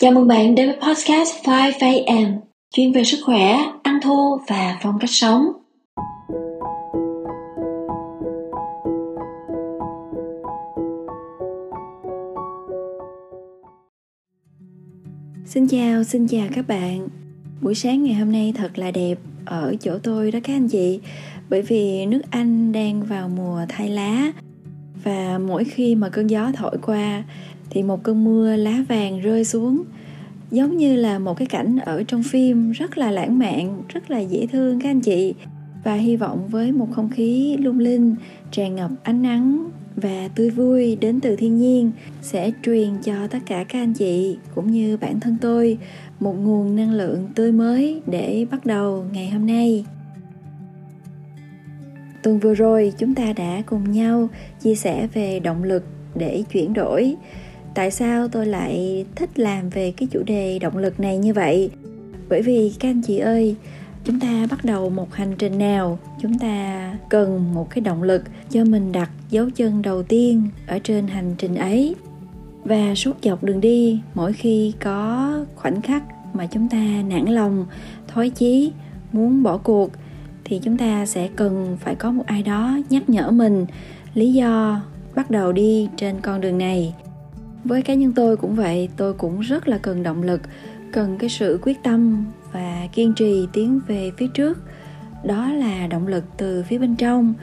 Chào mừng bạn đến với podcast 5am, chuyên về sức khỏe, ăn thô và phong cách sống. Xin chào, xin chào các bạn. Buổi sáng ngày hôm nay thật là đẹp ở chỗ tôi đó các anh chị, bởi vì nước Anh đang vào mùa thay lá và mỗi khi mà cơn gió thổi qua thì một cơn mưa lá vàng rơi xuống, giống như là một cái cảnh ở trong phim rất là lãng mạn, rất là dễ thương, các anh chị. Và hy vọng với một không khí lung linh, tràn ngập ánh nắng và tươi vui đến từ thiên nhiên sẽ truyền cho tất cả các anh chị cũng như bản thân tôi một nguồn năng lượng tươi mới để bắt đầu ngày hôm nay. Tuần vừa rồi chúng ta đã cùng nhau chia sẻ về động lực để chuyển đổi tại sao tôi lại thích làm về cái chủ đề động lực này như vậy? Bởi vì các anh chị ơi, chúng ta bắt đầu một hành trình nào, chúng ta cần một cái động lực cho mình đặt dấu chân đầu tiên ở trên hành trình ấy. Và suốt dọc đường đi, mỗi khi có khoảnh khắc mà chúng ta nản lòng, thói chí, muốn bỏ cuộc, thì chúng ta sẽ cần phải có một ai đó nhắc nhở mình lý do bắt đầu đi trên con đường này với cá nhân tôi cũng vậy, tôi cũng rất là cần động lực, cần cái sự quyết tâm và kiên trì tiến về phía trước. Đó là động lực từ phía bên trong.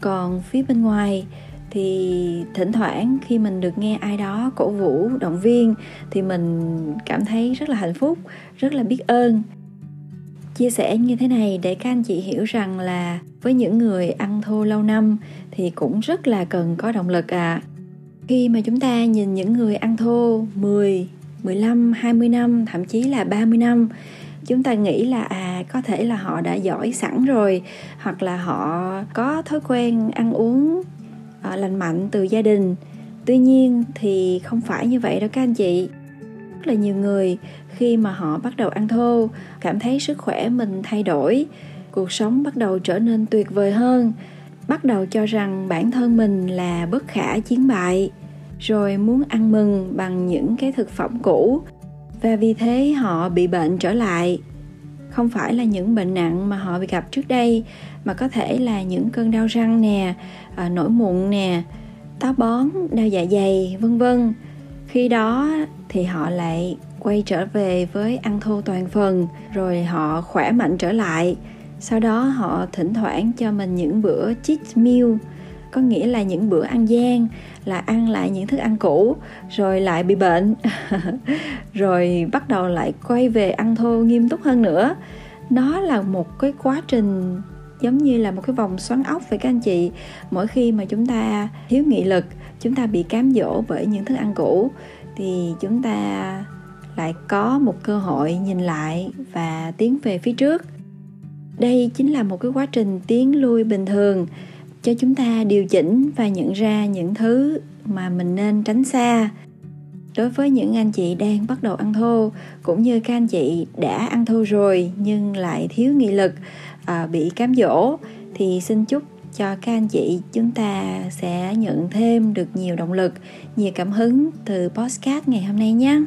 Còn phía bên ngoài thì thỉnh thoảng khi mình được nghe ai đó cổ vũ, động viên thì mình cảm thấy rất là hạnh phúc, rất là biết ơn. Chia sẻ như thế này để các anh chị hiểu rằng là với những người ăn thô lâu năm thì cũng rất là cần có động lực à khi mà chúng ta nhìn những người ăn thô 10, 15, 20 năm, thậm chí là 30 năm chúng ta nghĩ là à có thể là họ đã giỏi sẵn rồi hoặc là họ có thói quen ăn uống à, lành mạnh từ gia đình. Tuy nhiên thì không phải như vậy đâu các anh chị. Rất là nhiều người khi mà họ bắt đầu ăn thô cảm thấy sức khỏe mình thay đổi cuộc sống bắt đầu trở nên tuyệt vời hơn bắt đầu cho rằng bản thân mình là bất khả chiến bại rồi muốn ăn mừng bằng những cái thực phẩm cũ. Và vì thế họ bị bệnh trở lại. Không phải là những bệnh nặng mà họ bị gặp trước đây mà có thể là những cơn đau răng nè à, nổi mụn nè táo bón đau dạ dày vân vân. Khi đó thì họ lại quay trở về với ăn thô toàn phần rồi họ khỏe mạnh trở lại. Sau đó họ thỉnh thoảng cho mình những bữa cheat meal có nghĩa là những bữa ăn gian, là ăn lại những thức ăn cũ, rồi lại bị bệnh, rồi bắt đầu lại quay về ăn thô nghiêm túc hơn nữa. Nó là một cái quá trình giống như là một cái vòng xoắn ốc vậy các anh chị. Mỗi khi mà chúng ta thiếu nghị lực, chúng ta bị cám dỗ bởi những thức ăn cũ, thì chúng ta lại có một cơ hội nhìn lại và tiến về phía trước. Đây chính là một cái quá trình tiến lui bình thường cho chúng ta điều chỉnh và nhận ra những thứ mà mình nên tránh xa. Đối với những anh chị đang bắt đầu ăn thô cũng như các anh chị đã ăn thô rồi nhưng lại thiếu nghị lực à, bị cám dỗ thì xin chúc cho các anh chị chúng ta sẽ nhận thêm được nhiều động lực nhiều cảm hứng từ podcast ngày hôm nay nhé.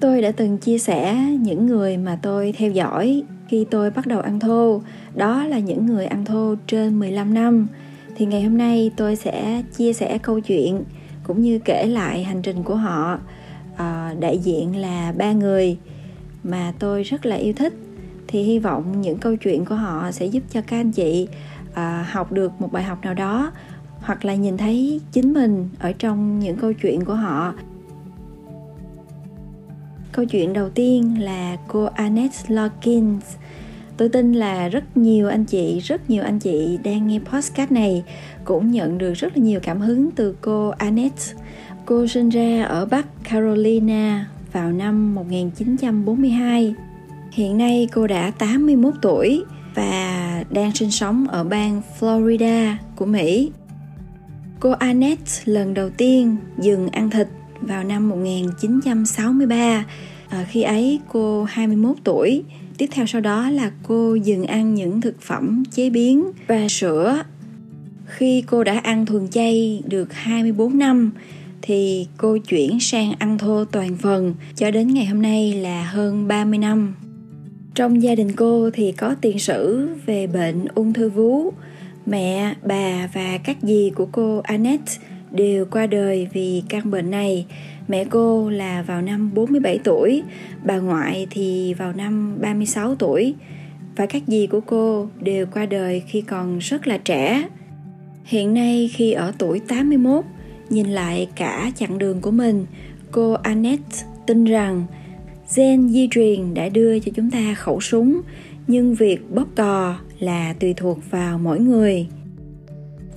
Tôi đã từng chia sẻ những người mà tôi theo dõi khi tôi bắt đầu ăn thô. Đó là những người ăn thô trên 15 năm. Thì ngày hôm nay tôi sẽ chia sẻ câu chuyện cũng như kể lại hành trình của họ. À, đại diện là ba người mà tôi rất là yêu thích. Thì hy vọng những câu chuyện của họ sẽ giúp cho các anh chị à, học được một bài học nào đó hoặc là nhìn thấy chính mình ở trong những câu chuyện của họ. Câu chuyện đầu tiên là cô Annette Larkins tôi tin là rất nhiều anh chị rất nhiều anh chị đang nghe podcast này cũng nhận được rất là nhiều cảm hứng từ cô Annette. Cô sinh ra ở Bắc Carolina vào năm 1942 hiện nay cô đã 81 tuổi và đang sinh sống ở bang Florida của Mỹ. Cô Annette lần đầu tiên dừng ăn thịt vào năm 1963 à, khi ấy cô 21 tuổi tiếp theo sau đó là cô dừng ăn những thực phẩm chế biến và sữa khi cô đã ăn thuần chay được 24 năm thì cô chuyển sang ăn thô toàn phần cho đến ngày hôm nay là hơn 30 năm. Trong gia đình cô thì có tiền sử về bệnh ung thư vú. Mẹ, bà và các dì của cô Annette đều qua đời vì căn bệnh này. Mẹ cô là vào năm 47 tuổi, bà ngoại thì vào năm 36 tuổi và các dì của cô đều qua đời khi còn rất là trẻ. Hiện nay khi ở tuổi 81, nhìn lại cả chặng đường của mình, cô Annette tin rằng gen di truyền đã đưa cho chúng ta khẩu súng, nhưng việc bóp cò là tùy thuộc vào mỗi người.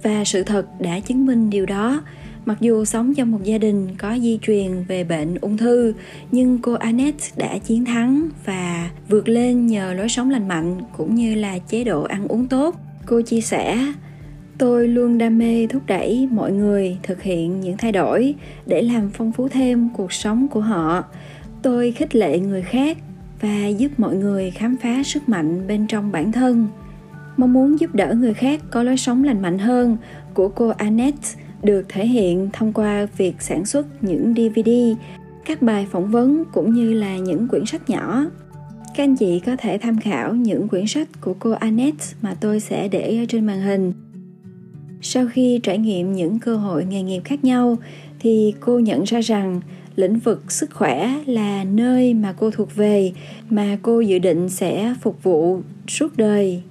Và sự thật đã chứng minh điều đó Mặc dù sống trong một gia đình có di truyền về bệnh ung thư, nhưng cô Annette đã chiến thắng và vượt lên nhờ lối sống lành mạnh cũng như là chế độ ăn uống tốt. Cô chia sẻ, tôi luôn đam mê thúc đẩy mọi người thực hiện những thay đổi để làm phong phú thêm cuộc sống của họ. Tôi khích lệ người khác và giúp mọi người khám phá sức mạnh bên trong bản thân. Mong muốn giúp đỡ người khác có lối sống lành mạnh hơn của cô Annette được thể hiện thông qua việc sản xuất những DVD, các bài phỏng vấn cũng như là những quyển sách nhỏ. Các anh chị có thể tham khảo những quyển sách của cô Annette mà tôi sẽ để ở trên màn hình. Sau khi trải nghiệm những cơ hội nghề nghiệp khác nhau thì cô nhận ra rằng lĩnh vực sức khỏe là nơi mà cô thuộc về mà cô dự định sẽ phục vụ suốt đời.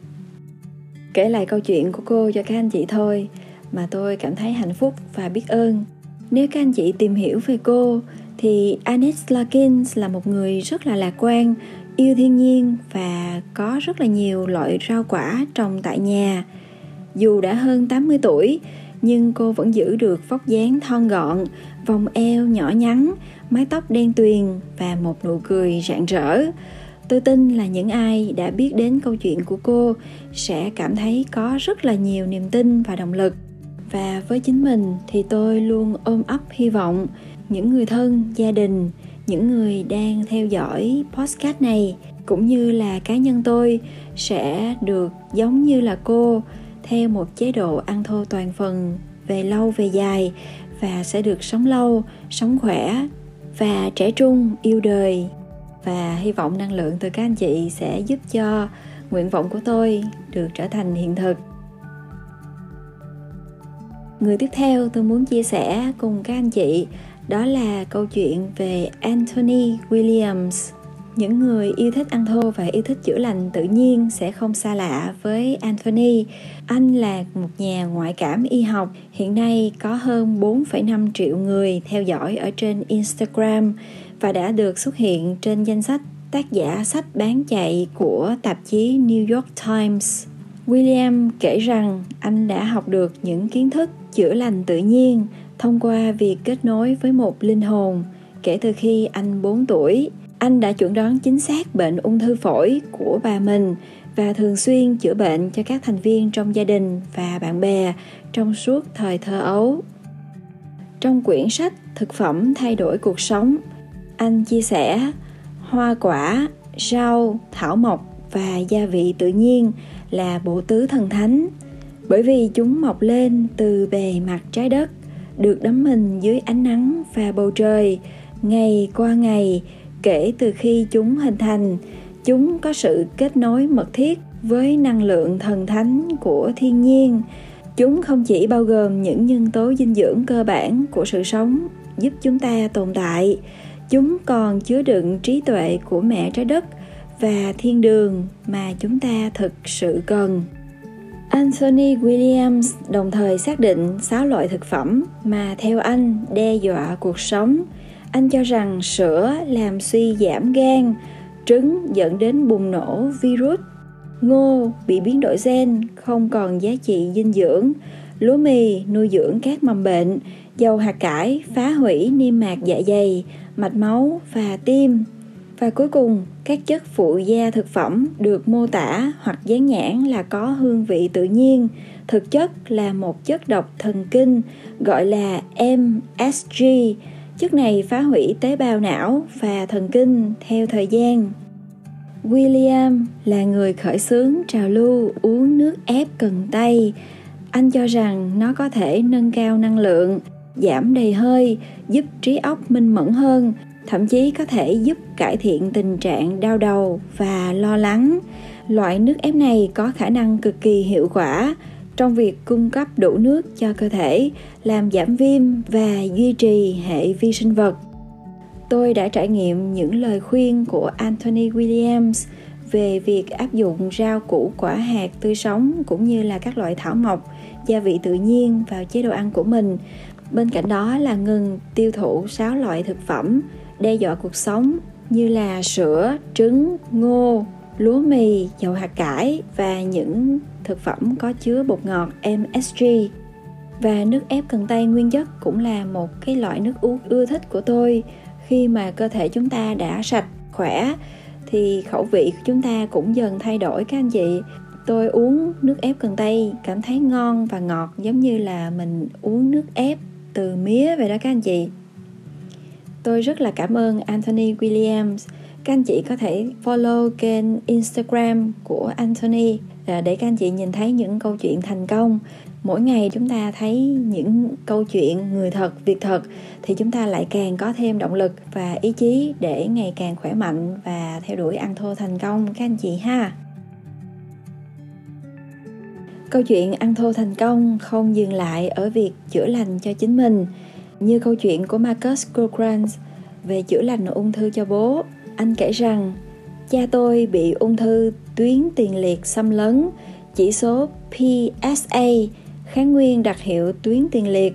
Kể lại câu chuyện của cô cho các anh chị thôi mà tôi cảm thấy hạnh phúc và biết ơn. Nếu các anh chị tìm hiểu về cô thì Annette Larkins là một người rất là lạc quan, yêu thiên nhiên và có rất là nhiều loại rau quả trồng tại nhà. Dù đã hơn 80 tuổi, nhưng cô vẫn giữ được vóc dáng thon gọn, vòng eo nhỏ nhắn, mái tóc đen tuyền và một nụ cười rạng rỡ. Tôi tin là những ai đã biết đến câu chuyện của cô sẽ cảm thấy có rất là nhiều niềm tin và động lực và với chính mình thì tôi luôn ôm ấp hy vọng. Những người thân, gia đình, những người đang theo dõi podcast này, cũng như là cá nhân tôi sẽ được giống như là cô, theo một chế độ ăn thô toàn phần về lâu về dài và sẽ được sống lâu, sống khỏe và trẻ trung, yêu đời. Và hy vọng năng lượng từ các anh chị sẽ giúp cho nguyện vọng của tôi được trở thành hiện thực người tiếp theo tôi muốn chia sẻ cùng các anh chị đó là câu chuyện về Anthony Williams. Những người yêu thích ăn thô và yêu thích chữa lành tự nhiên sẽ không xa lạ với Anthony. Anh là một nhà ngoại cảm y học, hiện nay có hơn 4,5 triệu người theo dõi ở trên Instagram và đã được xuất hiện trên danh sách tác giả sách bán chạy của tạp chí New York Times. William kể rằng anh đã học được những kiến thức chữa lành tự nhiên thông qua việc kết nối với một linh hồn kể từ khi anh 4 tuổi. Anh đã chuẩn đoán chính xác bệnh ung thư phổi của bà mình và thường xuyên chữa bệnh cho các thành viên trong gia đình và bạn bè trong suốt thời thơ ấu. Trong quyển sách Thực phẩm thay đổi cuộc sống, anh chia sẻ hoa quả, rau, thảo mộc và gia vị tự nhiên là bộ tứ thần thánh. Bởi vì chúng mọc lên từ bề mặt trái đất, được đắm mình dưới ánh nắng và bầu trời, ngày qua ngày, kể từ khi chúng hình thành, chúng có sự kết nối mật thiết với năng lượng thần thánh của thiên nhiên. Chúng không chỉ bao gồm những nhân tố dinh dưỡng cơ bản của sự sống giúp chúng ta tồn tại, chúng còn chứa đựng trí tuệ của mẹ trái đất và thiên đường mà chúng ta thực sự cần Anthony Williams đồng thời xác định 6 loại thực phẩm mà theo anh đe dọa cuộc sống. Anh cho rằng sữa làm suy giảm gan, trứng dẫn đến bùng nổ virus, ngô bị biến đổi gen không còn giá trị dinh dưỡng, lúa mì nuôi dưỡng các mầm bệnh, dầu hạt cải phá hủy niêm mạc dạ dày, mạch máu và tim. Và cuối cùng, các chất phụ gia thực phẩm được mô tả hoặc dán nhãn là có hương vị tự nhiên, thực chất là một chất độc thần kinh gọi là MSG. Chất này phá hủy tế bào não và thần kinh theo thời gian. William là người khởi xướng trào lưu uống nước ép cần tây. Anh cho rằng nó có thể nâng cao năng lượng, giảm đầy hơi giúp trí óc minh mẫn hơn thậm chí có thể giúp cải thiện tình trạng đau đầu và lo lắng. Loại nước ép này có khả năng cực kỳ hiệu quả trong việc cung cấp đủ nước cho cơ thể, làm giảm viêm và duy trì hệ vi sinh vật. Tôi đã trải nghiệm những lời khuyên của anthony williams về việc áp dụng rau củ quả hạt tươi sống cũng như là các loại thảo mộc gia vị tự nhiên vào chế độ ăn của mình. Bên cạnh đó là ngừng tiêu thụ 6 loại thực phẩm đe dọa cuộc sống như là sữa, trứng, ngô, lúa mì, dầu hạt cải và những thực phẩm có chứa bột ngọt MSG. Và nước ép cần tây nguyên chất cũng là một cái loại nước uống ưa thích của tôi. Khi mà cơ thể chúng ta đã sạch, khỏe thì khẩu vị của chúng ta cũng dần thay đổi các anh chị. Tôi uống nước ép cần tây cảm thấy ngon và ngọt giống như là mình uống nước ép từ mía vậy đó các anh chị tôi rất là cảm ơn Anthony Williams. Các anh chị có thể follow kênh Instagram của Anthony để các anh chị nhìn thấy những câu chuyện thành công. Mỗi ngày chúng ta thấy những câu chuyện người thật, việc thật thì chúng ta lại càng có thêm động lực và ý chí để ngày càng khỏe mạnh và theo đuổi ăn thô thành công. Các anh chị ha. Câu chuyện ăn thô thành công không dừng lại ở việc chữa lành cho chính mình như câu chuyện của Marcus Cochrane về chữa lành ung thư cho bố, anh kể rằng, cha tôi bị ung thư tuyến tiền liệt xâm lấn, chỉ số PSA kháng nguyên đặc hiệu tuyến tiền liệt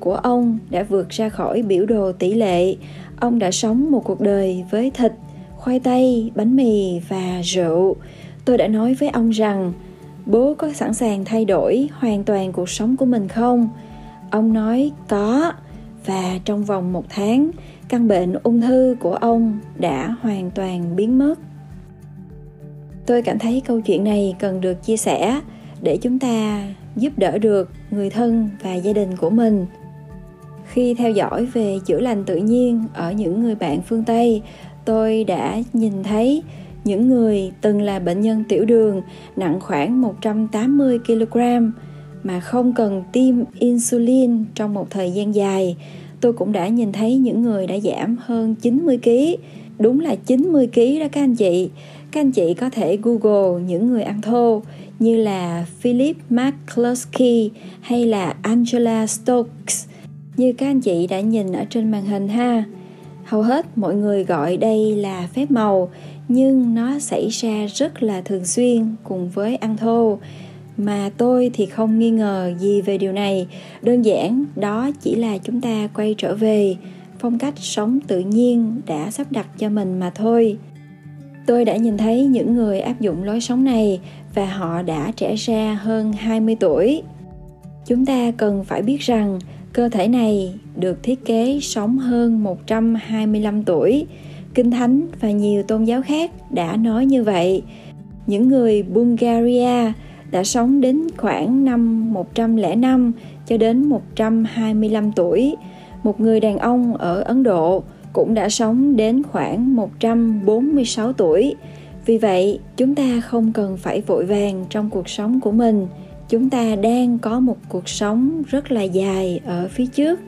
của ông đã vượt ra khỏi biểu đồ tỷ lệ. Ông đã sống một cuộc đời với thịt, khoai tây, bánh mì và rượu. Tôi đã nói với ông rằng, bố có sẵn sàng thay đổi hoàn toàn cuộc sống của mình không? Ông nói, có và trong vòng một tháng, căn bệnh ung thư của ông đã hoàn toàn biến mất. Tôi cảm thấy câu chuyện này cần được chia sẻ để chúng ta giúp đỡ được người thân và gia đình của mình. Khi theo dõi về chữa lành tự nhiên ở những người bạn phương tây, tôi đã nhìn thấy những người từng là bệnh nhân tiểu đường nặng khoảng 180 kg mà không cần tiêm insulin trong một thời gian dài. Tôi cũng đã nhìn thấy những người đã giảm hơn 90 kg. Đúng là 90 kg đó các anh chị. Các anh chị có thể Google những người ăn thô như là Philip McCluskey hay là Angela Stokes như các anh chị đã nhìn ở trên màn hình ha. Hầu hết mọi người gọi đây là phép màu, nhưng nó xảy ra rất là thường xuyên cùng với ăn thô mà tôi thì không nghi ngờ gì về điều này đơn giản, đó chỉ là chúng ta quay trở về phong cách sống tự nhiên đã sắp đặt cho mình mà thôi tôi đã nhìn thấy những người áp dụng lối sống này và họ đã trẻ ra hơn 20 tuổi. Chúng ta cần phải biết rằng cơ thể này được thiết kế sống hơn 125 tuổi Kinh Thánh và nhiều tôn giáo khác đã nói như vậy. Những người Bulgaria đã sống đến khoảng năm 105 cho đến 125 tuổi. Một người đàn ông ở Ấn Độ cũng đã sống đến khoảng 146 tuổi. Vì vậy, chúng ta không cần phải vội vàng trong cuộc sống của mình. Chúng ta đang có một cuộc sống rất là dài ở phía trước.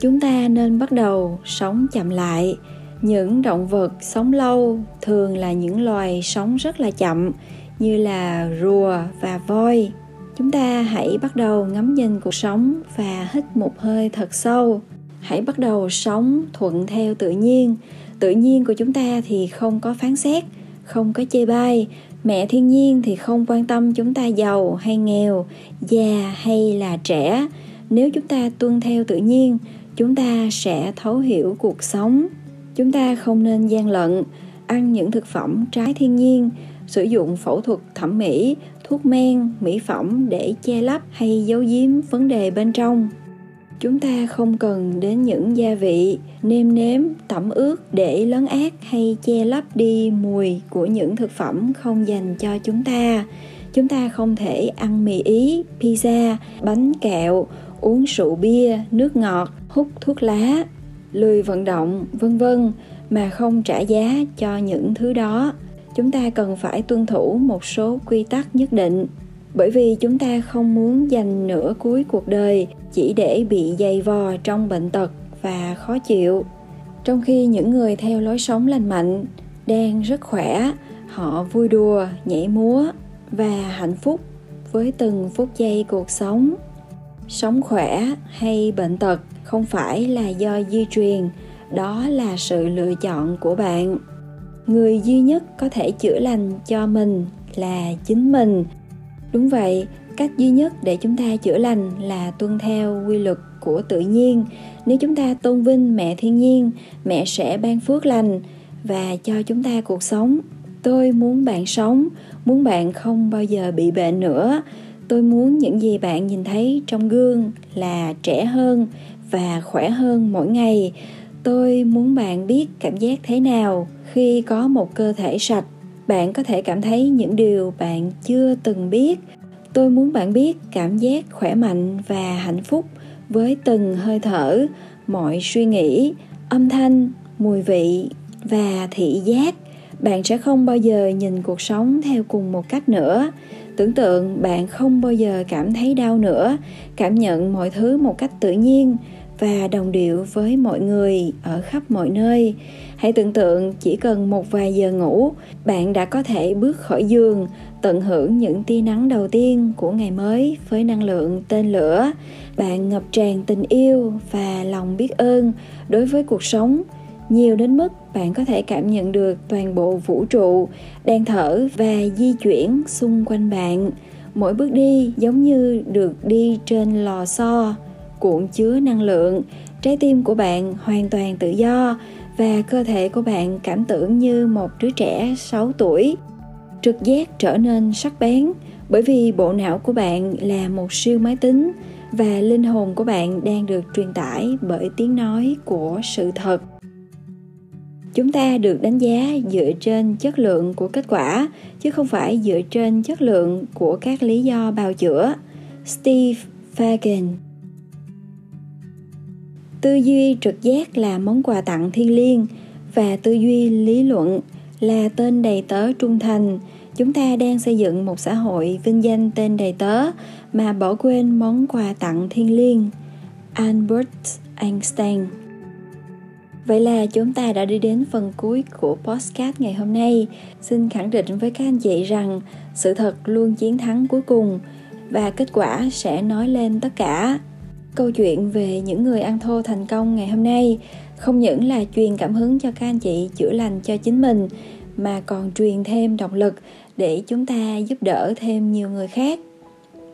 Chúng ta nên bắt đầu sống chậm lại những động vật sống lâu thường là những loài sống rất là chậm như là rùa và voi. Chúng ta hãy bắt đầu ngắm nhìn cuộc sống và hít một hơi thật sâu. Hãy bắt đầu sống thuận theo tự nhiên. Tự nhiên của chúng ta thì không có phán xét, không có chê bai. Mẹ thiên nhiên thì không quan tâm chúng ta giàu hay nghèo, già hay là trẻ. Nếu chúng ta tuân theo tự nhiên, chúng ta sẽ thấu hiểu cuộc sống. Chúng ta không nên gian lận, ăn những thực phẩm trái thiên nhiên sử dụng phẫu thuật thẩm mỹ, thuốc men, mỹ phẩm để che lấp hay giấu giếm vấn đề bên trong. Chúng ta không cần đến những gia vị nêm nếm, tẩm ướt để lấn át hay che lấp đi mùi của những thực phẩm không dành cho chúng ta. Chúng ta không thể ăn mì ý, pizza, bánh kẹo, uống rượu bia, nước ngọt, hút thuốc lá, lười vận động, vân vân mà không trả giá cho những thứ đó chúng ta cần phải tuân thủ một số quy tắc nhất định. Bởi vì chúng ta không muốn dành nửa cuối cuộc đời chỉ để bị dày vò trong bệnh tật và khó chịu. Trong khi những người theo lối sống lành mạnh đang rất khỏe, họ vui đùa, nhảy múa và hạnh phúc với từng phút giây cuộc sống. Sống khỏe hay bệnh tật không phải là do di truyền, đó là sự lựa chọn của bạn người duy nhất có thể chữa lành cho mình là chính mình. Đúng vậy, cách duy nhất để chúng ta chữa lành là tuân theo quy luật của tự nhiên. Nếu chúng ta tôn vinh mẹ thiên nhiên, mẹ sẽ ban phước lành và cho chúng ta cuộc sống. Tôi muốn bạn sống, muốn bạn không bao giờ bị bệnh nữa. Tôi muốn những gì bạn nhìn thấy trong gương là trẻ hơn và khỏe hơn mỗi ngày tôi muốn bạn biết cảm giác thế nào khi có một cơ thể sạch. Bạn có thể cảm thấy những điều bạn chưa từng biết. Tôi muốn bạn biết cảm giác khỏe mạnh và hạnh phúc với từng hơi thở, mọi suy nghĩ, âm thanh, mùi vị và thị giác. Bạn sẽ không bao giờ nhìn cuộc sống theo cùng một cách nữa. Tưởng tượng bạn không bao giờ cảm thấy đau nữa. Cảm nhận mọi thứ một cách tự nhiên và đồng điệu với mọi người ở khắp mọi nơi. Hãy tưởng tượng chỉ cần một vài giờ ngủ, bạn đã có thể bước khỏi giường, tận hưởng những tia nắng đầu tiên của ngày mới với năng lượng tên lửa. Bạn ngập tràn tình yêu và lòng biết ơn đối với cuộc sống. Nhiều đến mức bạn có thể cảm nhận được toàn bộ vũ trụ đang thở và di chuyển xung quanh bạn. Mỗi bước đi giống như được đi trên lò xo cuộn chứa năng lượng. Trái tim của bạn hoàn toàn tự do và cơ thể của bạn cảm tưởng như một đứa trẻ 6 tuổi. Trực giác trở nên sắc bén bởi vì bộ não của bạn là một siêu máy tính và linh hồn của bạn đang được truyền tải bởi tiếng nói của sự thật. Chúng ta được đánh giá dựa trên chất lượng của kết quả, chứ không phải dựa trên chất lượng của các lý do bào chữa. Steve fagan tư duy trực giác là món quà tặng thiên liêng và tư duy lý luận là tên đầy tớ trung thành chúng ta đang xây dựng một xã hội vinh danh tên đầy tớ mà bỏ quên món quà tặng thiên liêng albert einstein Vậy là chúng ta đã đi đến phần cuối của postcard ngày hôm nay. Xin khẳng định với các anh chị rằng sự thật luôn chiến thắng cuối cùng và kết quả sẽ nói lên tất cả. Câu chuyện về những người ăn thô thành công ngày hôm nay không những là truyền cảm hứng cho các anh chị chữa lành cho chính mình mà còn truyền thêm động lực để chúng ta giúp đỡ thêm nhiều người khác.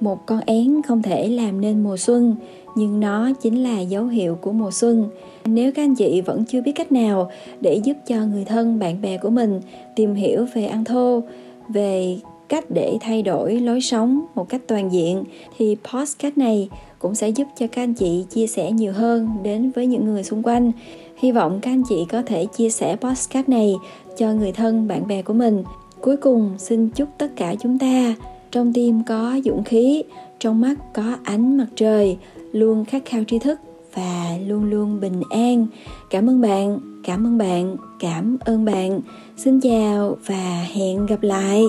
Một con én không thể làm nên mùa xuân, nhưng nó chính là dấu hiệu của mùa xuân nếu các anh chị vẫn chưa biết cách nào để giúp cho người thân bạn bè của mình tìm hiểu về ăn thô về cách để thay đổi lối sống một cách toàn diện, thì podcast này cũng sẽ giúp cho các anh chị chia sẻ nhiều hơn đến với những người xung quanh. Hy vọng các anh chị có thể chia sẻ podcast này cho người thân, bạn bè của mình. Cuối cùng, xin chúc tất cả chúng ta, trong tim có dũng khí, trong mắt có ánh mặt trời, luôn khát khao tri thức và luôn luôn bình an. Cảm ơn bạn, cảm ơn bạn, cảm ơn bạn. Xin chào và hẹn gặp lại.